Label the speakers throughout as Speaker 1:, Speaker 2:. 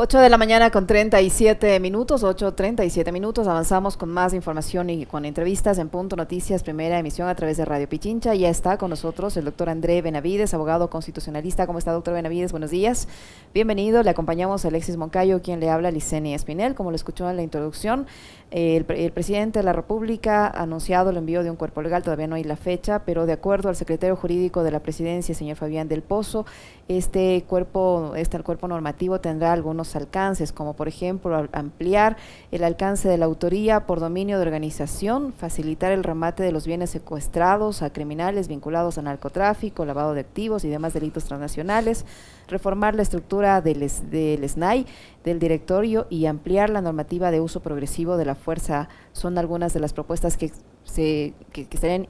Speaker 1: 8 de la mañana con 37 minutos, 8.37 minutos. Avanzamos con más información y con entrevistas en Punto Noticias, primera emisión a través de Radio Pichincha. Ya está con nosotros el doctor André Benavides, abogado constitucionalista. ¿Cómo está, doctor Benavides? Buenos días. Bienvenido. Le acompañamos a Alexis Moncayo, quien le habla, Licenia Espinel. Como lo escuchó en la introducción, el, el, presidente de la República ha anunciado el envío de un cuerpo legal, todavía no hay la fecha, pero de acuerdo al secretario jurídico de la presidencia, señor Fabián del Pozo, este cuerpo, este el cuerpo normativo tendrá algunos alcances, como por ejemplo ampliar el alcance de la autoría por dominio de organización, facilitar el remate de los bienes secuestrados a criminales vinculados a narcotráfico, lavado de activos y demás delitos transnacionales, reformar la estructura del, del SNAI, del directorio y ampliar la normativa de uso progresivo de la fuerza. Son algunas de las propuestas que que, estarían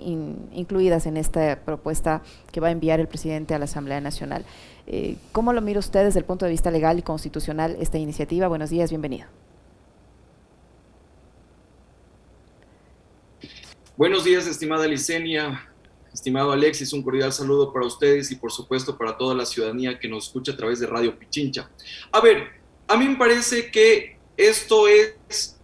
Speaker 1: incluidas en esta propuesta que va a enviar el presidente a la Asamblea Nacional. Eh, ¿Cómo lo mira usted desde el punto de vista legal y constitucional esta iniciativa? Buenos días, bienvenido.
Speaker 2: Buenos días, estimada Licenia, estimado Alexis, un cordial saludo para ustedes y por supuesto para toda la ciudadanía que nos escucha a través de Radio Pichincha. A ver, a mí me parece que esto es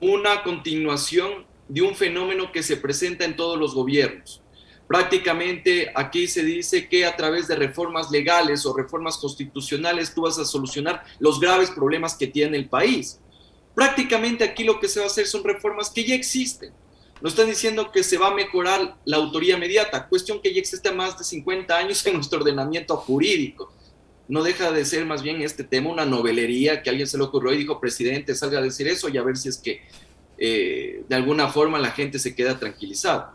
Speaker 2: una continuación de un fenómeno que se presenta en todos los gobiernos. Prácticamente aquí se dice que a través de reformas legales o reformas constitucionales tú vas a solucionar los graves problemas que tiene el país. Prácticamente aquí lo que se va a hacer son reformas que ya existen. No están diciendo que se va a mejorar la autoría inmediata, cuestión que ya existe más de 50 años en nuestro ordenamiento jurídico. No deja de ser más bien este tema una novelería que alguien se le ocurrió y dijo, presidente, salga a decir eso y a ver si es que eh, de alguna forma la gente se queda tranquilizada.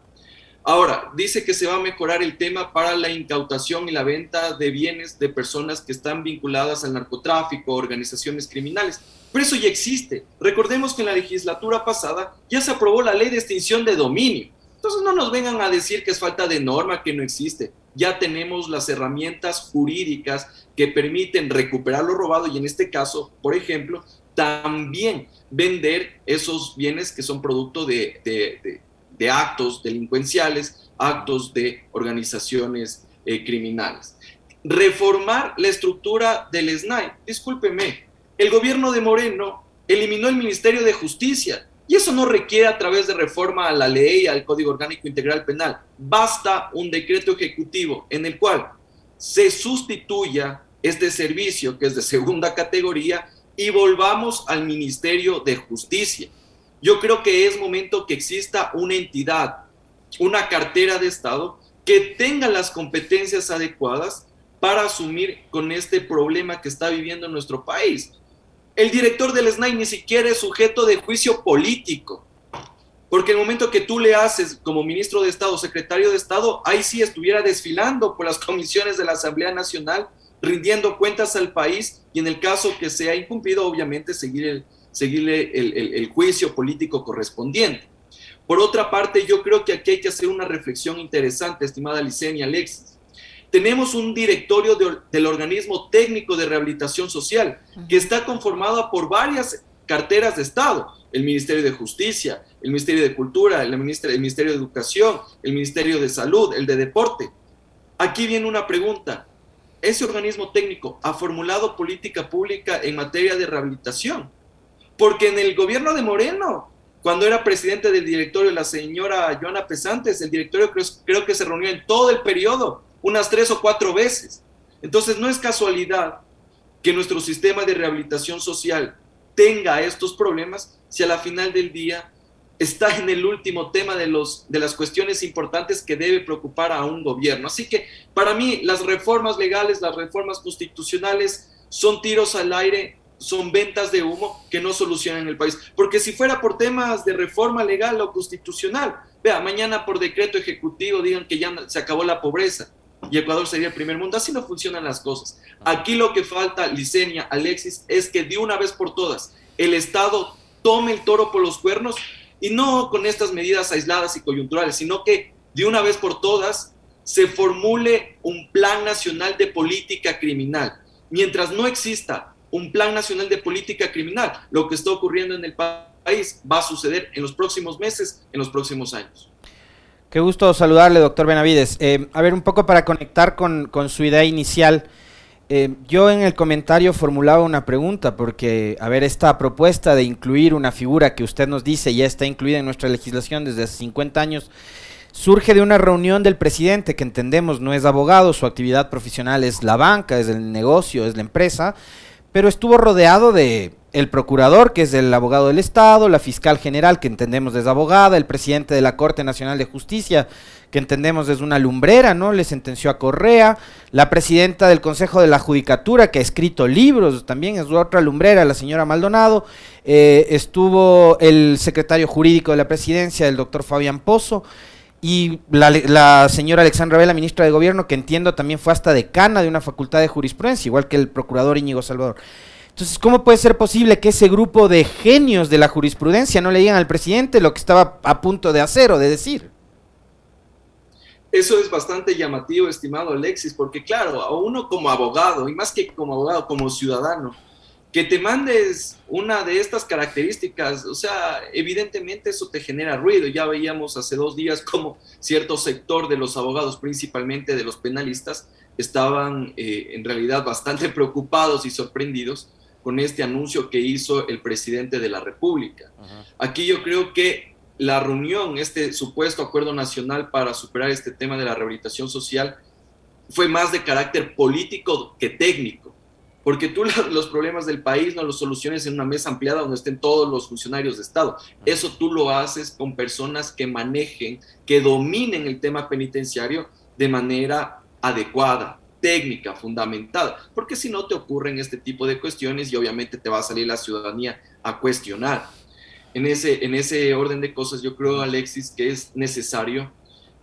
Speaker 2: Ahora, dice que se va a mejorar el tema para la incautación y la venta de bienes de personas que están vinculadas al narcotráfico, organizaciones criminales. Pero eso ya existe. Recordemos que en la legislatura pasada ya se aprobó la ley de extinción de dominio. Entonces no nos vengan a decir que es falta de norma, que no existe. Ya tenemos las herramientas jurídicas que permiten recuperar lo robado y en este caso, por ejemplo, también vender esos bienes que son producto de, actos delincuenciales, actos de organizaciones eh, criminales. Reformar la estructura del SNAI. Discúlpeme, el gobierno de Moreno eliminó el Ministerio de Justicia y eso no requiere a través de reforma a la ley, al Código Orgánico Integral Penal. Basta un decreto ejecutivo en el cual se sustituya este servicio, que es de segunda categoría, y volvamos al Ministerio de Justicia. Yo creo que es momento que exista una entidad, una cartera de Estado que tenga las competencias adecuadas para asumir con este problema que está viviendo nuestro país. El director del SNAI ni siquiera es sujeto de juicio político, porque el momento que tú le haces como ministro de Estado, secretario de Estado, ahí sí estuviera desfilando por las comisiones de la Asamblea Nacional rindiendo cuentas al país y en el caso que sea incumplido, obviamente seguir el, seguirle el, juicio político correspondiente. Por otra parte, yo creo que aquí hay que hacer una reflexión interesante, estimada Licenia Alexis. Tenemos un directorio del organismo técnico de rehabilitación social que está conformado por varias carteras de Estado, el Ministerio de Justicia, el Ministerio de Cultura, el Ministerio, el Ministerio de Educación, el Ministerio de Salud, el de Deporte. Aquí viene una pregunta, ese organismo técnico ha formulado política pública en materia de rehabilitación. Porque en el gobierno de Moreno, cuando era presidente del directorio, la señora Joana Pesantes, el directorio creo, que se reunió en todo el periodo, unas tres o cuatro veces. Entonces no es casualidad que nuestro sistema de rehabilitación social tenga estos problemas si a la final del día está en el último tema de, los, de las cuestiones importantes que debe preocupar a un gobierno. Así que para mí las reformas legales, las reformas constitucionales son tiros al aire, son ventas de humo que no solucionan el país. Porque si fuera por temas de reforma legal o constitucional, vea, mañana por decreto ejecutivo digan que ya se acabó la pobreza y Ecuador sería el primer mundo. Así no funcionan las cosas. Aquí lo que falta, Licenia, Alexis, es que de una vez por todas el Estado tome el toro por los cuernos y no con estas medidas aisladas y coyunturales, sino que de una vez por todas se formule un plan nacional de política criminal. Mientras no exista un plan nacional de política criminal, lo que está ocurriendo en el país va a suceder en los próximos meses, en los próximos años.
Speaker 3: Qué gusto saludarle, doctor Benavides. Eh, a ver, un poco para conectar con, con su idea inicial. Eh, yo en el comentario formulaba una pregunta porque, a ver, esta propuesta de incluir una figura que usted nos dice ya está incluida en nuestra legislación desde hace 50 años, surge de una reunión del presidente que entendemos no es abogado, su actividad profesional es la banca, es el negocio, es la empresa, pero estuvo rodeado de el procurador, que es el abogado del Estado, la fiscal general, que entendemos es abogada, el presidente de la Corte Nacional de Justicia, que entendemos es una lumbrera, ¿no? Le sentenció a Correa, la presidenta del Consejo de la Judicatura, que ha escrito libros, también es otra lumbrera, la señora Maldonado, eh, estuvo el secretario jurídico de la presidencia, el doctor Fabián Pozo, y la, la, señora Alexandra Vela, ministra de Gobierno, que entiendo también fue hasta decana de una facultad de jurisprudencia, igual que el procurador Íñigo Salvador. Entonces, ¿cómo puede ser posible que ese grupo de genios de la jurisprudencia no le digan al presidente lo que estaba a punto de hacer o de decir?
Speaker 2: Eso es bastante llamativo, estimado Alexis, porque claro, a uno como abogado, y más que como abogado, como ciudadano, que te mandes una de estas características, o sea, evidentemente eso te genera ruido. Ya veíamos hace dos días como cierto sector de los abogados, principalmente de los penalistas, estaban eh, en realidad bastante preocupados y sorprendidos con este anuncio que hizo el presidente de la República. Aquí yo creo que la reunión, este supuesto acuerdo nacional para superar este tema de la rehabilitación social, fue más de carácter político que técnico, porque tú los problemas del país no los soluciones en una mesa ampliada donde estén todos los funcionarios de Estado. Eso tú lo haces con personas que manejen, que dominen el tema penitenciario de manera adecuada, técnica, fundamentada, porque si no te ocurren este tipo de cuestiones y obviamente te va a salir la ciudadanía a cuestionar en ese, en ese orden de cosas, yo creo, Alexis, que es necesario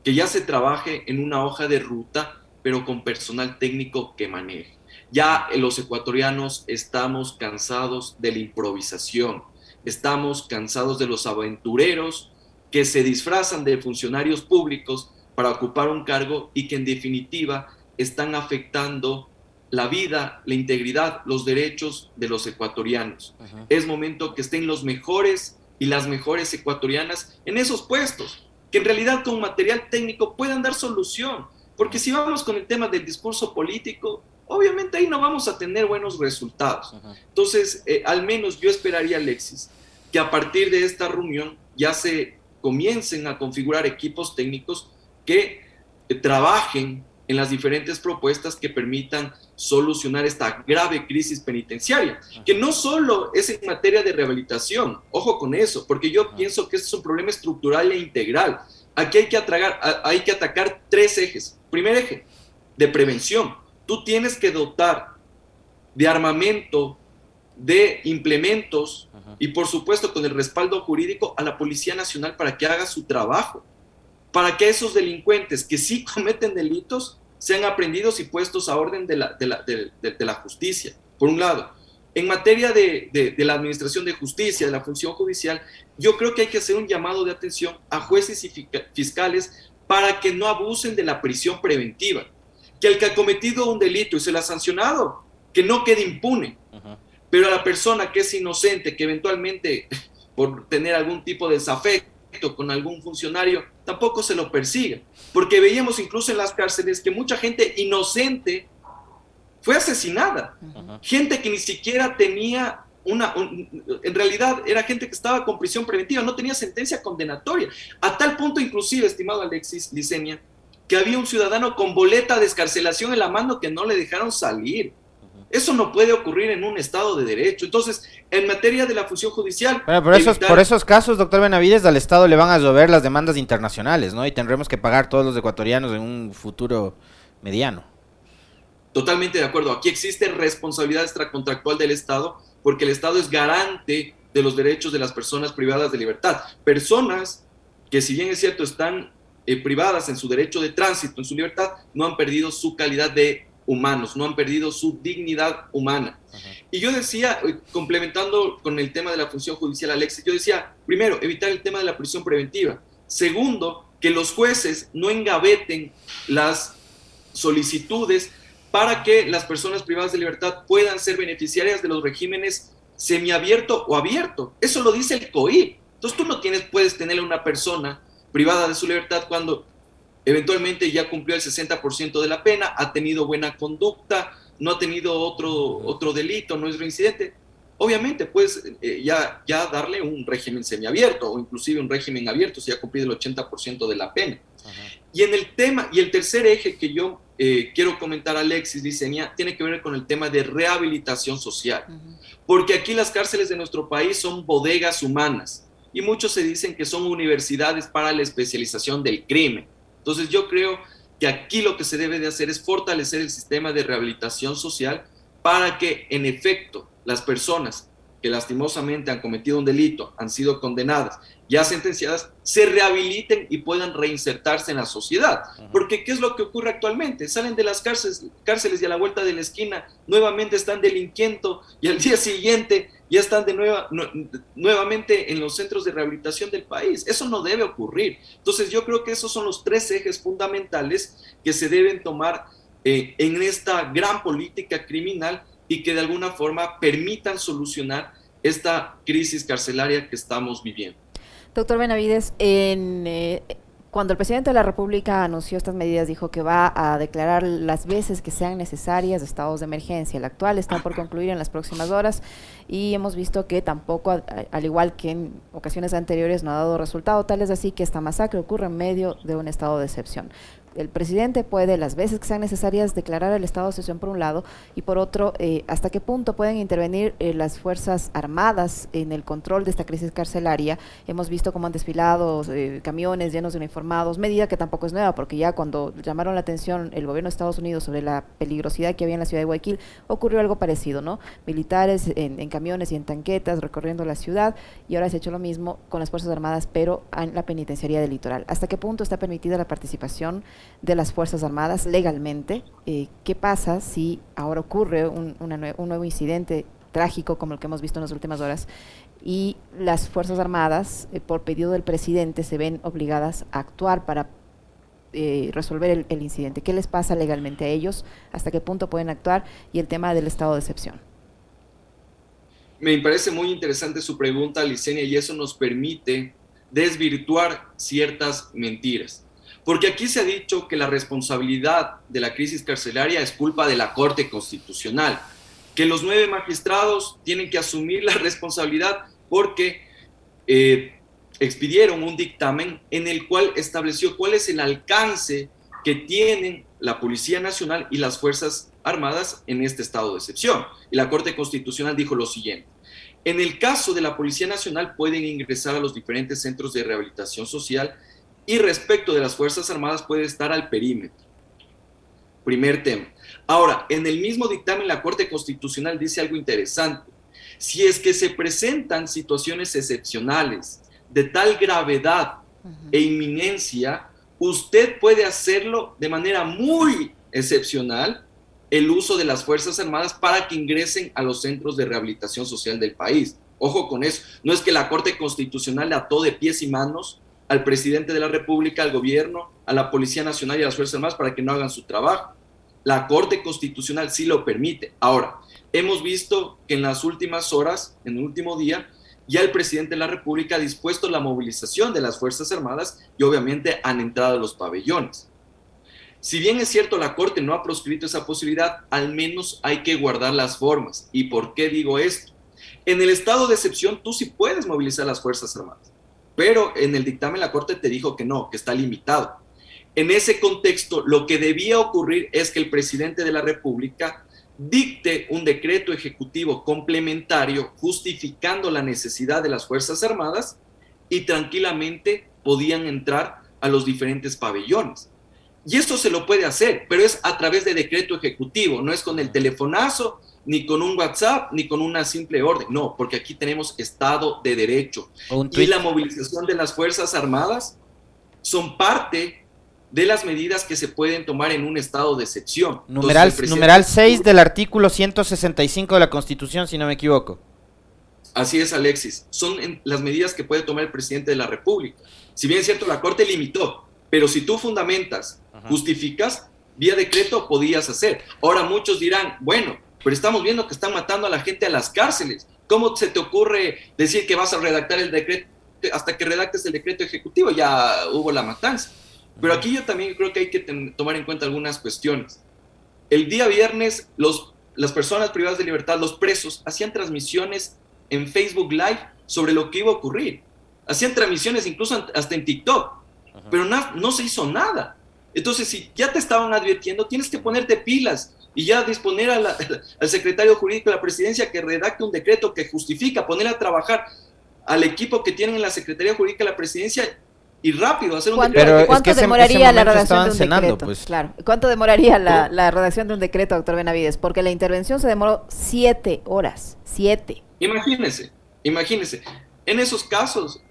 Speaker 2: que ya se trabaje en una hoja de ruta, pero con personal técnico que maneje. Ya los ecuatorianos estamos cansados de la improvisación, estamos cansados de los aventureros que se disfrazan de funcionarios públicos para ocupar un cargo y que en definitiva están afectando la vida, la integridad, los derechos de los ecuatorianos. Es momento que estén los mejores y las mejores ecuatorianas en esos puestos, que en realidad con material técnico puedan dar solución. Porque si vamos con el tema del discurso político, obviamente ahí no vamos a tener buenos resultados. Entonces, eh, al menos yo esperaría, Alexis, que a partir de esta reunión ya se comiencen a configurar equipos técnicos que eh, trabajen en las diferentes propuestas que permitan solucionar esta grave crisis penitenciaria, que no solo es en materia de rehabilitación, ojo con eso, porque yo pienso que este es un problema estructural e integral. Aquí hay que, atragar, hay que atacar tres ejes. Primer eje, de prevención. Tú tienes que dotar de armamento, de implementos y por supuesto con el respaldo jurídico a la Policía Nacional para que haga su trabajo para que esos delincuentes que sí cometen delitos sean aprendidos y puestos a orden de la, de la, de, la justicia, por un lado. En materia de, la administración de justicia, de la función judicial, yo creo que hay que hacer un llamado de atención a jueces y fiscales para que no abusen de la prisión preventiva. Que el que ha cometido un delito y se le ha sancionado, que no quede impune. Pero a la persona que es inocente, que eventualmente por tener algún tipo de desafecto, con algún funcionario, tampoco se lo persigue. Porque veíamos incluso en las cárceles que mucha gente inocente fue asesinada. Gente que ni siquiera tenía una, en realidad era gente que estaba con prisión preventiva, no tenía sentencia condenatoria. A tal punto inclusive, estimado Alexis Licenia, que había un ciudadano con boleta de escarcelación en la mano que no le dejaron salir. Eso no puede ocurrir en un Estado de Derecho. Entonces, en materia de la función judicial...
Speaker 3: por, esos, por esos casos, doctor Benavides, al Estado le van a llover las demandas internacionales, ¿no? Y tendremos que pagar todos los ecuatorianos en un futuro mediano.
Speaker 2: Totalmente de acuerdo. Aquí existe responsabilidad extracontractual del Estado porque el Estado es garante de los derechos de las personas privadas de libertad. Personas que, si bien es cierto, están eh, privadas en su derecho de tránsito, en su libertad, no han perdido su calidad de humanos, no han perdido su dignidad humana. Y yo decía, eh, complementando con el tema de la función judicial, Alexis, yo decía, primero, evitar el tema de la prisión preventiva. Segundo, que los jueces no engaveten las solicitudes para que las personas privadas de libertad puedan ser beneficiarias de los regímenes semiabierto o abierto. Eso lo dice el COI. Entonces tú no tienes, puedes tener a una persona privada de su libertad cuando eventualmente ya cumplió el 60% de la pena, ha tenido buena conducta, no ha tenido otro, otro delito, no es reincidente, obviamente puedes eh, ya, ya darle un régimen semiabierto o inclusive un régimen abierto si ha cumplido el 80% de la pena. Y en el tema, y el tercer eje que yo eh, quiero comentar, Alexis Licenia, tiene que ver con el tema de rehabilitación social. Porque aquí las cárceles de nuestro país son bodegas humanas y muchos se dicen que son universidades para la especialización del crimen. Entonces yo creo que aquí lo que se debe de hacer es fortalecer el sistema de rehabilitación social para que en efecto las personas que lastimosamente han cometido un delito, han sido condenadas, ya sentenciadas, se rehabiliten y puedan reinsertarse en la sociedad. Porque ¿qué es lo que ocurre actualmente? Salen de las cárceles, cárceles y a la vuelta de la esquina nuevamente están delinquiendo y al día siguiente ya están de nueva, nuevamente en los centros de rehabilitación del país. Eso no debe ocurrir. Entonces yo creo que esos son los tres ejes fundamentales que se deben tomar eh, en esta gran política criminal y que de alguna forma permitan solucionar esta crisis carcelaria que estamos viviendo.
Speaker 1: Doctor Benavides, en, eh, cuando el presidente de la República anunció estas medidas, dijo que va a declarar las veces que sean necesarias estados de emergencia. El actual está por concluir en las próximas horas y hemos visto que tampoco, al igual que en ocasiones anteriores, no ha dado resultado. Tal es así que esta masacre ocurre en medio de un estado de excepción el presidente puede, las veces que sean necesarias, declarar el estado de excepción por un lado y por otro, eh, hasta qué punto pueden intervenir eh, las Fuerzas Armadas en el control de esta crisis carcelaria. Hemos visto cómo han desfilado eh, camiones llenos de uniformados, medida que tampoco es nueva, porque ya cuando llamaron la atención el gobierno de Estados Unidos sobre la peligrosidad que había en la ciudad de Guayaquil, ocurrió algo parecido, ¿no? Militares en, en camiones y en tanquetas recorriendo la ciudad y ahora se ha hecho lo mismo con las Fuerzas Armadas, pero en la penitenciaría del litoral. ¿Hasta qué punto está permitida la participación? De las Fuerzas Armadas legalmente. Eh, ¿Qué pasa si ahora ocurre un, nuevo incidente trágico como el que hemos visto en las últimas horas y las Fuerzas Armadas, eh, por pedido del presidente, se ven obligadas a actuar para eh, resolver el, incidente? ¿Qué les pasa legalmente a ellos? ¿Hasta qué punto pueden actuar? Y el tema del estado de excepción.
Speaker 2: Me parece muy interesante su pregunta, Licenia, y eso nos permite desvirtuar ciertas mentiras. Porque aquí se ha dicho que la responsabilidad de la crisis carcelaria es culpa de la Corte Constitucional, que los nueve magistrados tienen que asumir la responsabilidad porque eh, expidieron un dictamen en el cual estableció cuál es el alcance que tienen la Policía Nacional y las Fuerzas Armadas en este estado de excepción. Y la Corte Constitucional dijo lo siguiente. En el caso de la Policía Nacional pueden ingresar a los diferentes centros de rehabilitación social y respecto de las Fuerzas Armadas puede estar al perímetro. Primer tema. Ahora, en el mismo dictamen la Corte Constitucional dice algo interesante. Si es que se presentan situaciones excepcionales de tal gravedad e inminencia, usted puede hacerlo de manera muy excepcional el uso de las Fuerzas Armadas para que ingresen a los centros de rehabilitación social del país. Ojo con eso, no es que la Corte Constitucional le ató de pies y manos al presidente de la República, al gobierno, a la Policía Nacional y a las Fuerzas Armadas para que no hagan su trabajo. La Corte Constitucional sí lo permite. Ahora, hemos visto que en las últimas horas, en el último día, ya el presidente de la República ha dispuesto la movilización de las Fuerzas Armadas y obviamente han entrado a los pabellones. Si bien es cierto la Corte no ha proscrito esa posibilidad, al menos hay que guardar las formas. ¿Y por qué digo esto? En el estado de excepción tú sí puedes movilizar las Fuerzas Armadas pero en el dictamen la Corte te dijo que no, que está limitado. En ese contexto, lo que debía ocurrir es que el presidente de la República dicte un decreto ejecutivo complementario justificando la necesidad de las Fuerzas Armadas y tranquilamente podían entrar a los diferentes pabellones. Y esto se lo puede hacer, pero es a través de decreto ejecutivo, no es con el telefonazo ni con un WhatsApp, ni con una simple orden. No, porque aquí tenemos Estado de Derecho. Y la movilización de las Fuerzas Armadas son parte de las medidas que se pueden tomar en un estado de excepción.
Speaker 3: Numeral, numeral 6 del artículo 165 de la Constitución, si no me equivoco.
Speaker 2: Así es, Alexis. Son las medidas que puede tomar el presidente de la República. Si bien es cierto, la Corte limitó, pero si tú fundamentas, justificas, vía decreto podías hacer. Ahora muchos dirán, bueno, pero estamos viendo que están matando a la gente a las cárceles. ¿Cómo se te ocurre decir que vas a redactar el decreto hasta que redactes el decreto ejecutivo? Ya hubo la matanza. Pero aquí yo también creo que hay que tomar en cuenta algunas cuestiones. El día viernes, los, las personas privadas de libertad, los presos, hacían transmisiones en Facebook Live sobre lo que iba a ocurrir. Hacían transmisiones incluso hasta en TikTok, pero no se hizo nada. Entonces, si ya te estaban advirtiendo, tienes que ponerte pilas y ya disponer al secretario jurídico de la presidencia que redacte un decreto que justifica, poner a trabajar al equipo que tienen en la Secretaría Jurídica de la Presidencia y rápido hacer un
Speaker 1: decreto. ¿Cuánto demoraría la redacción de un decreto? Pues. Claro. ¿Cuánto demoraría la, la, redacción de un decreto, doctor Benavides? Porque la intervención se demoró siete horas. Siete.
Speaker 2: Imagínese, imagínese. En esos casos,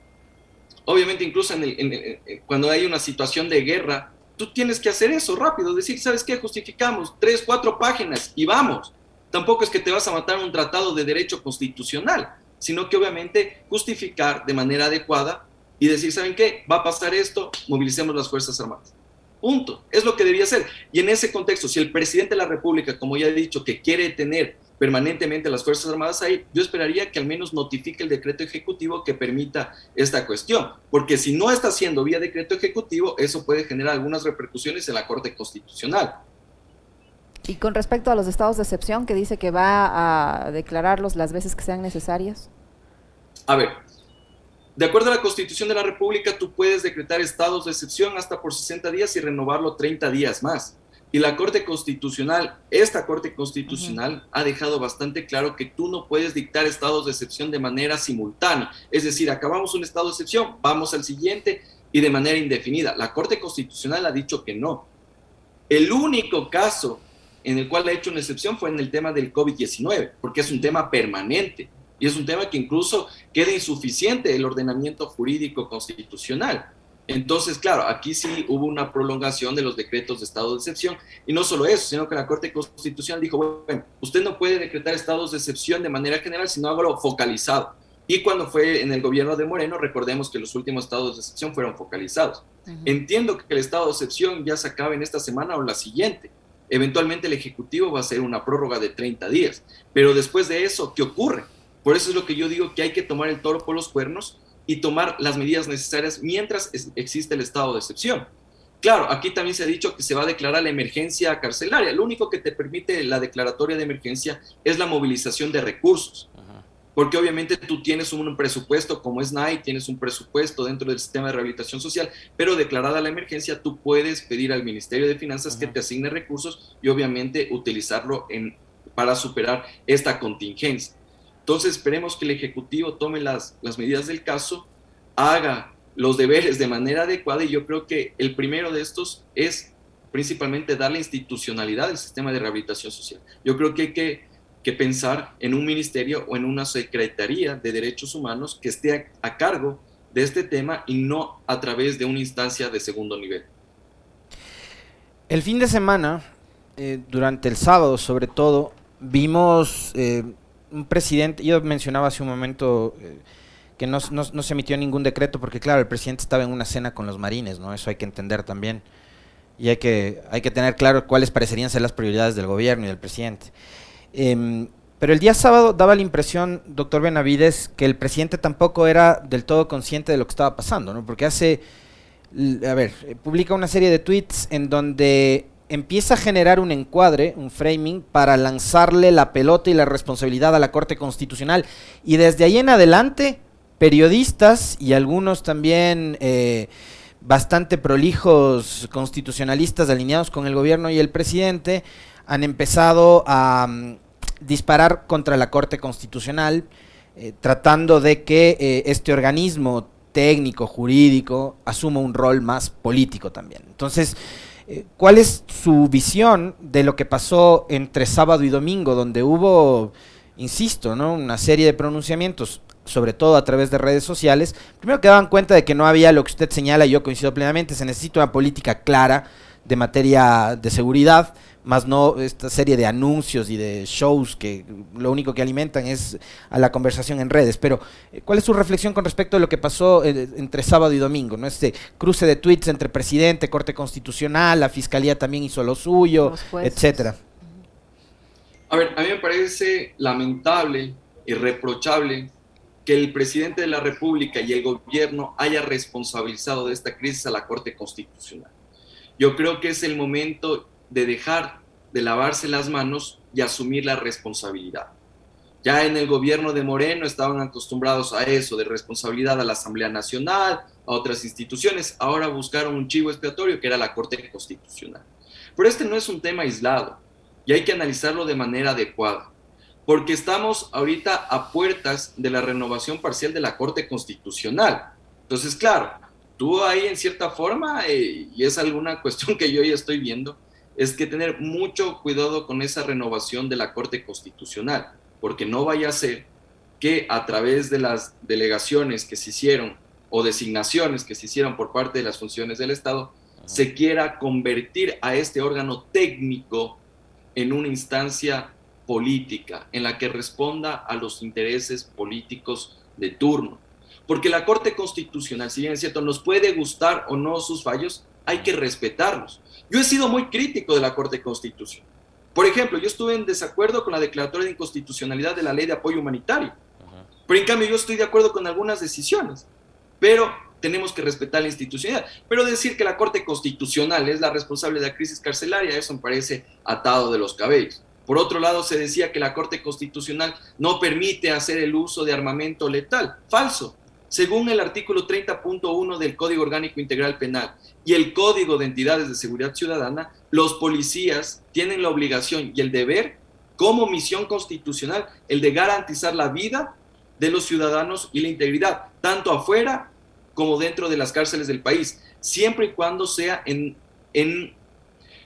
Speaker 2: obviamente incluso en el, cuando hay una situación de guerra, tú tienes que hacer eso rápido, decir, ¿sabes qué? Justificamos tres, cuatro páginas y vamos. Tampoco es que te vas a matar un tratado de derecho constitucional, sino que obviamente justificar de manera adecuada y decir, ¿saben qué? Va a pasar esto, movilicemos las Fuerzas Armadas. Punto. Es lo que debía ser. Y en ese contexto, si el presidente de la República, como ya he dicho, que quiere tener permanentemente las Fuerzas Armadas ahí, yo esperaría que al menos notifique el decreto ejecutivo que permita esta cuestión, porque si no está haciendo vía decreto ejecutivo, eso puede generar algunas repercusiones en la Corte Constitucional.
Speaker 1: Y con respecto a los estados de excepción, que dice que va a declararlos las veces que sean necesarias.
Speaker 2: A ver, de acuerdo a la Constitución de la República, tú puedes decretar estados de excepción hasta por 60 días y renovarlo 30 días más. Y la Corte Constitucional, esta Corte Constitucional ha dejado bastante claro que tú no puedes dictar estados de excepción de manera simultánea. Es decir, acabamos un estado de excepción, vamos al siguiente y de manera indefinida. La Corte Constitucional ha dicho que no. El único caso en el cual ha hecho una excepción fue en el tema del COVID-19, porque es un tema permanente y es un tema que incluso queda insuficiente el ordenamiento jurídico constitucional. Entonces, claro, aquí sí hubo una prolongación de los decretos de estado de excepción y no solo eso, sino que la Corte Constitucional dijo, bueno, usted no puede decretar estados de excepción de manera general, sino algo focalizado. Y cuando fue en el gobierno de Moreno, recordemos que los últimos estados de excepción fueron focalizados. Entiendo que el estado de excepción ya se acabe en esta semana o la siguiente. Eventualmente el Ejecutivo va a hacer una prórroga de 30 días. Pero después de eso, ¿qué ocurre? Por eso es lo que yo digo que hay que tomar el toro por los cuernos y tomar las medidas necesarias mientras existe el estado de excepción. Claro, aquí también se ha dicho que se va a declarar la emergencia carcelaria. Lo único que te permite la declaratoria de emergencia es la movilización de recursos. Porque obviamente tú tienes un presupuesto como es NAI, tienes un presupuesto dentro del sistema de rehabilitación social, pero declarada la emergencia, tú puedes pedir al Ministerio de Finanzas que te asigne recursos y obviamente utilizarlo en, para superar esta contingencia. Entonces esperemos que el Ejecutivo tome las, las medidas del caso, haga los deberes de manera adecuada y yo creo que el primero de estos es principalmente darle institucionalidad al sistema de rehabilitación social. Yo creo que hay que, que, pensar en un ministerio o en una secretaría de derechos humanos que esté a, cargo de este tema y no a través de una instancia de segundo nivel.
Speaker 3: El fin de semana, eh, durante el sábado sobre todo, vimos eh, un presidente, yo mencionaba hace un momento eh, que no, se emitió ningún decreto porque claro, el presidente estaba en una cena con los marines, ¿no? Eso hay que entender también. Y hay que, hay que tener claro cuáles parecerían ser las prioridades del gobierno y del presidente. Em, pero el día sábado daba la impresión, doctor Benavides, que el presidente tampoco era del todo consciente de lo que estaba pasando, ¿no? Porque hace, a ver, publica una serie de tweets en donde empieza a generar un encuadre, un framing, para lanzarle la pelota y la responsabilidad a la Corte Constitucional. Y desde ahí en adelante, periodistas y algunos también eh, bastante prolijos constitucionalistas alineados con el gobierno y el presidente han empezado a mm, disparar contra la Corte Constitucional, eh, tratando de que eh, este organismo técnico, jurídico, asuma un rol más político también. Entonces, eh, ¿Cuál es su visión de lo que pasó entre sábado y domingo, donde hubo, insisto, ¿no? una serie de pronunciamientos, sobre todo a través de redes sociales? Primero que daban cuenta de que no había lo que usted señala, y yo coincido plenamente, se necesita una política clara de materia de seguridad, más no esta serie de anuncios y de shows que lo único que alimentan es a la conversación en redes. Pero, eh, ¿cuál es su reflexión con respecto a lo que pasó eh, entre sábado y domingo? ¿no? Este cruce de tweets entre presidente, Corte Constitucional, la Fiscalía también hizo lo suyo, etcétera.
Speaker 2: A ver, a mí me parece lamentable y reprochable que el presidente de la República y el gobierno haya responsabilizado de esta crisis a la Corte Constitucional. Yo creo que es el momento de dejar de lavarse las manos y asumir la responsabilidad. Ya en el gobierno de Moreno estaban acostumbrados a eso, de responsabilidad a la Asamblea Nacional, a otras instituciones. Ahora buscaron un chivo expiatorio que era la Corte Constitucional. Pero este no es un tema aislado y hay que analizarlo de manera adecuada, porque estamos ahorita a puertas de la renovación parcial de la Corte Constitucional. Entonces, claro, tú ahí en cierta forma, eh, y es alguna cuestión que yo ya estoy viendo, es que tener mucho cuidado con esa renovación de la Corte Constitucional, porque no vaya a ser que a través de las delegaciones que se hicieron o designaciones que se hicieron por parte de las funciones del Estado, se quiera convertir a este órgano técnico en una instancia política, en la que responda a los intereses políticos de turno. Porque la Corte Constitucional, si bien es cierto, nos puede gustar o no sus fallos, hay que respetarlos. Yo he sido muy crítico de la Corte Constitucional. Por ejemplo, yo estuve en desacuerdo con la declaratoria de inconstitucionalidad de la ley de apoyo humanitario. Pero en cambio yo estoy de acuerdo con algunas decisiones. Pero tenemos que respetar la institucionalidad. Pero decir que la Corte Constitucional es la responsable de la crisis carcelaria, eso me parece atado de los cabellos. Por otro lado, se decía que la Corte Constitucional no permite hacer el uso de armamento letal. Falso. Según el artículo 30.1 del Código Orgánico Integral Penal y el Código de Entidades de Seguridad Ciudadana, los policías tienen la obligación y el deber, como misión constitucional, el de garantizar la vida de los ciudadanos y la integridad, tanto afuera como dentro de las cárceles del país, siempre y cuando sea en, en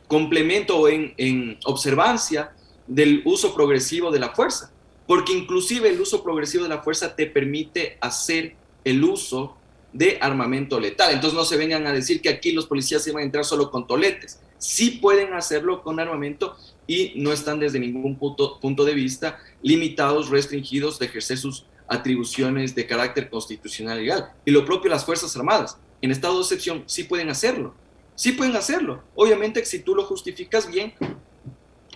Speaker 2: complemento o en, en observancia del uso progresivo de la fuerza, porque inclusive el uso progresivo de la fuerza te permite hacer el uso de armamento letal. Entonces no se vengan a decir que aquí los policías van a entrar solo con toletes. Sí pueden hacerlo con armamento y no están desde ningún punto, punto de vista limitados, restringidos de ejercer sus atribuciones de carácter constitucional y legal. Y lo propio las Fuerzas Armadas. En estado de excepción sí pueden hacerlo. Sí pueden hacerlo. Obviamente si tú lo justificas bien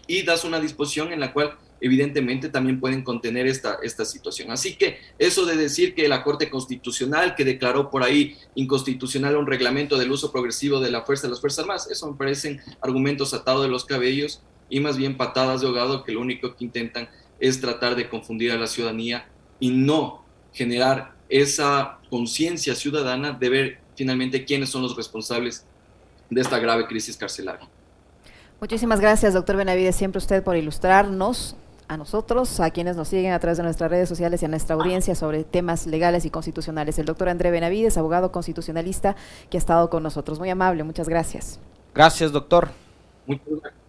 Speaker 2: y das una disposición en la cual evidentemente también pueden contener esta, esta situación. Así que eso de decir que la Corte Constitucional, que declaró por ahí inconstitucional un reglamento del uso progresivo de la fuerza de las Fuerzas Armadas, eso me parecen argumentos atados de los cabellos y más bien patadas de ahogado que lo único que intentan es tratar de confundir a la ciudadanía y no generar esa conciencia ciudadana de ver finalmente quiénes son los responsables de esta grave crisis carcelaria.
Speaker 1: Muchísimas gracias, doctor Benavides, siempre usted por ilustrarnos a nosotros, a quienes nos siguen a través de nuestras redes sociales y a nuestra audiencia sobre temas legales y constitucionales. El doctor André Benavides, abogado constitucionalista, que ha estado con nosotros. Muy amable, muchas gracias.
Speaker 3: Gracias, doctor.
Speaker 2: Muchas gracias.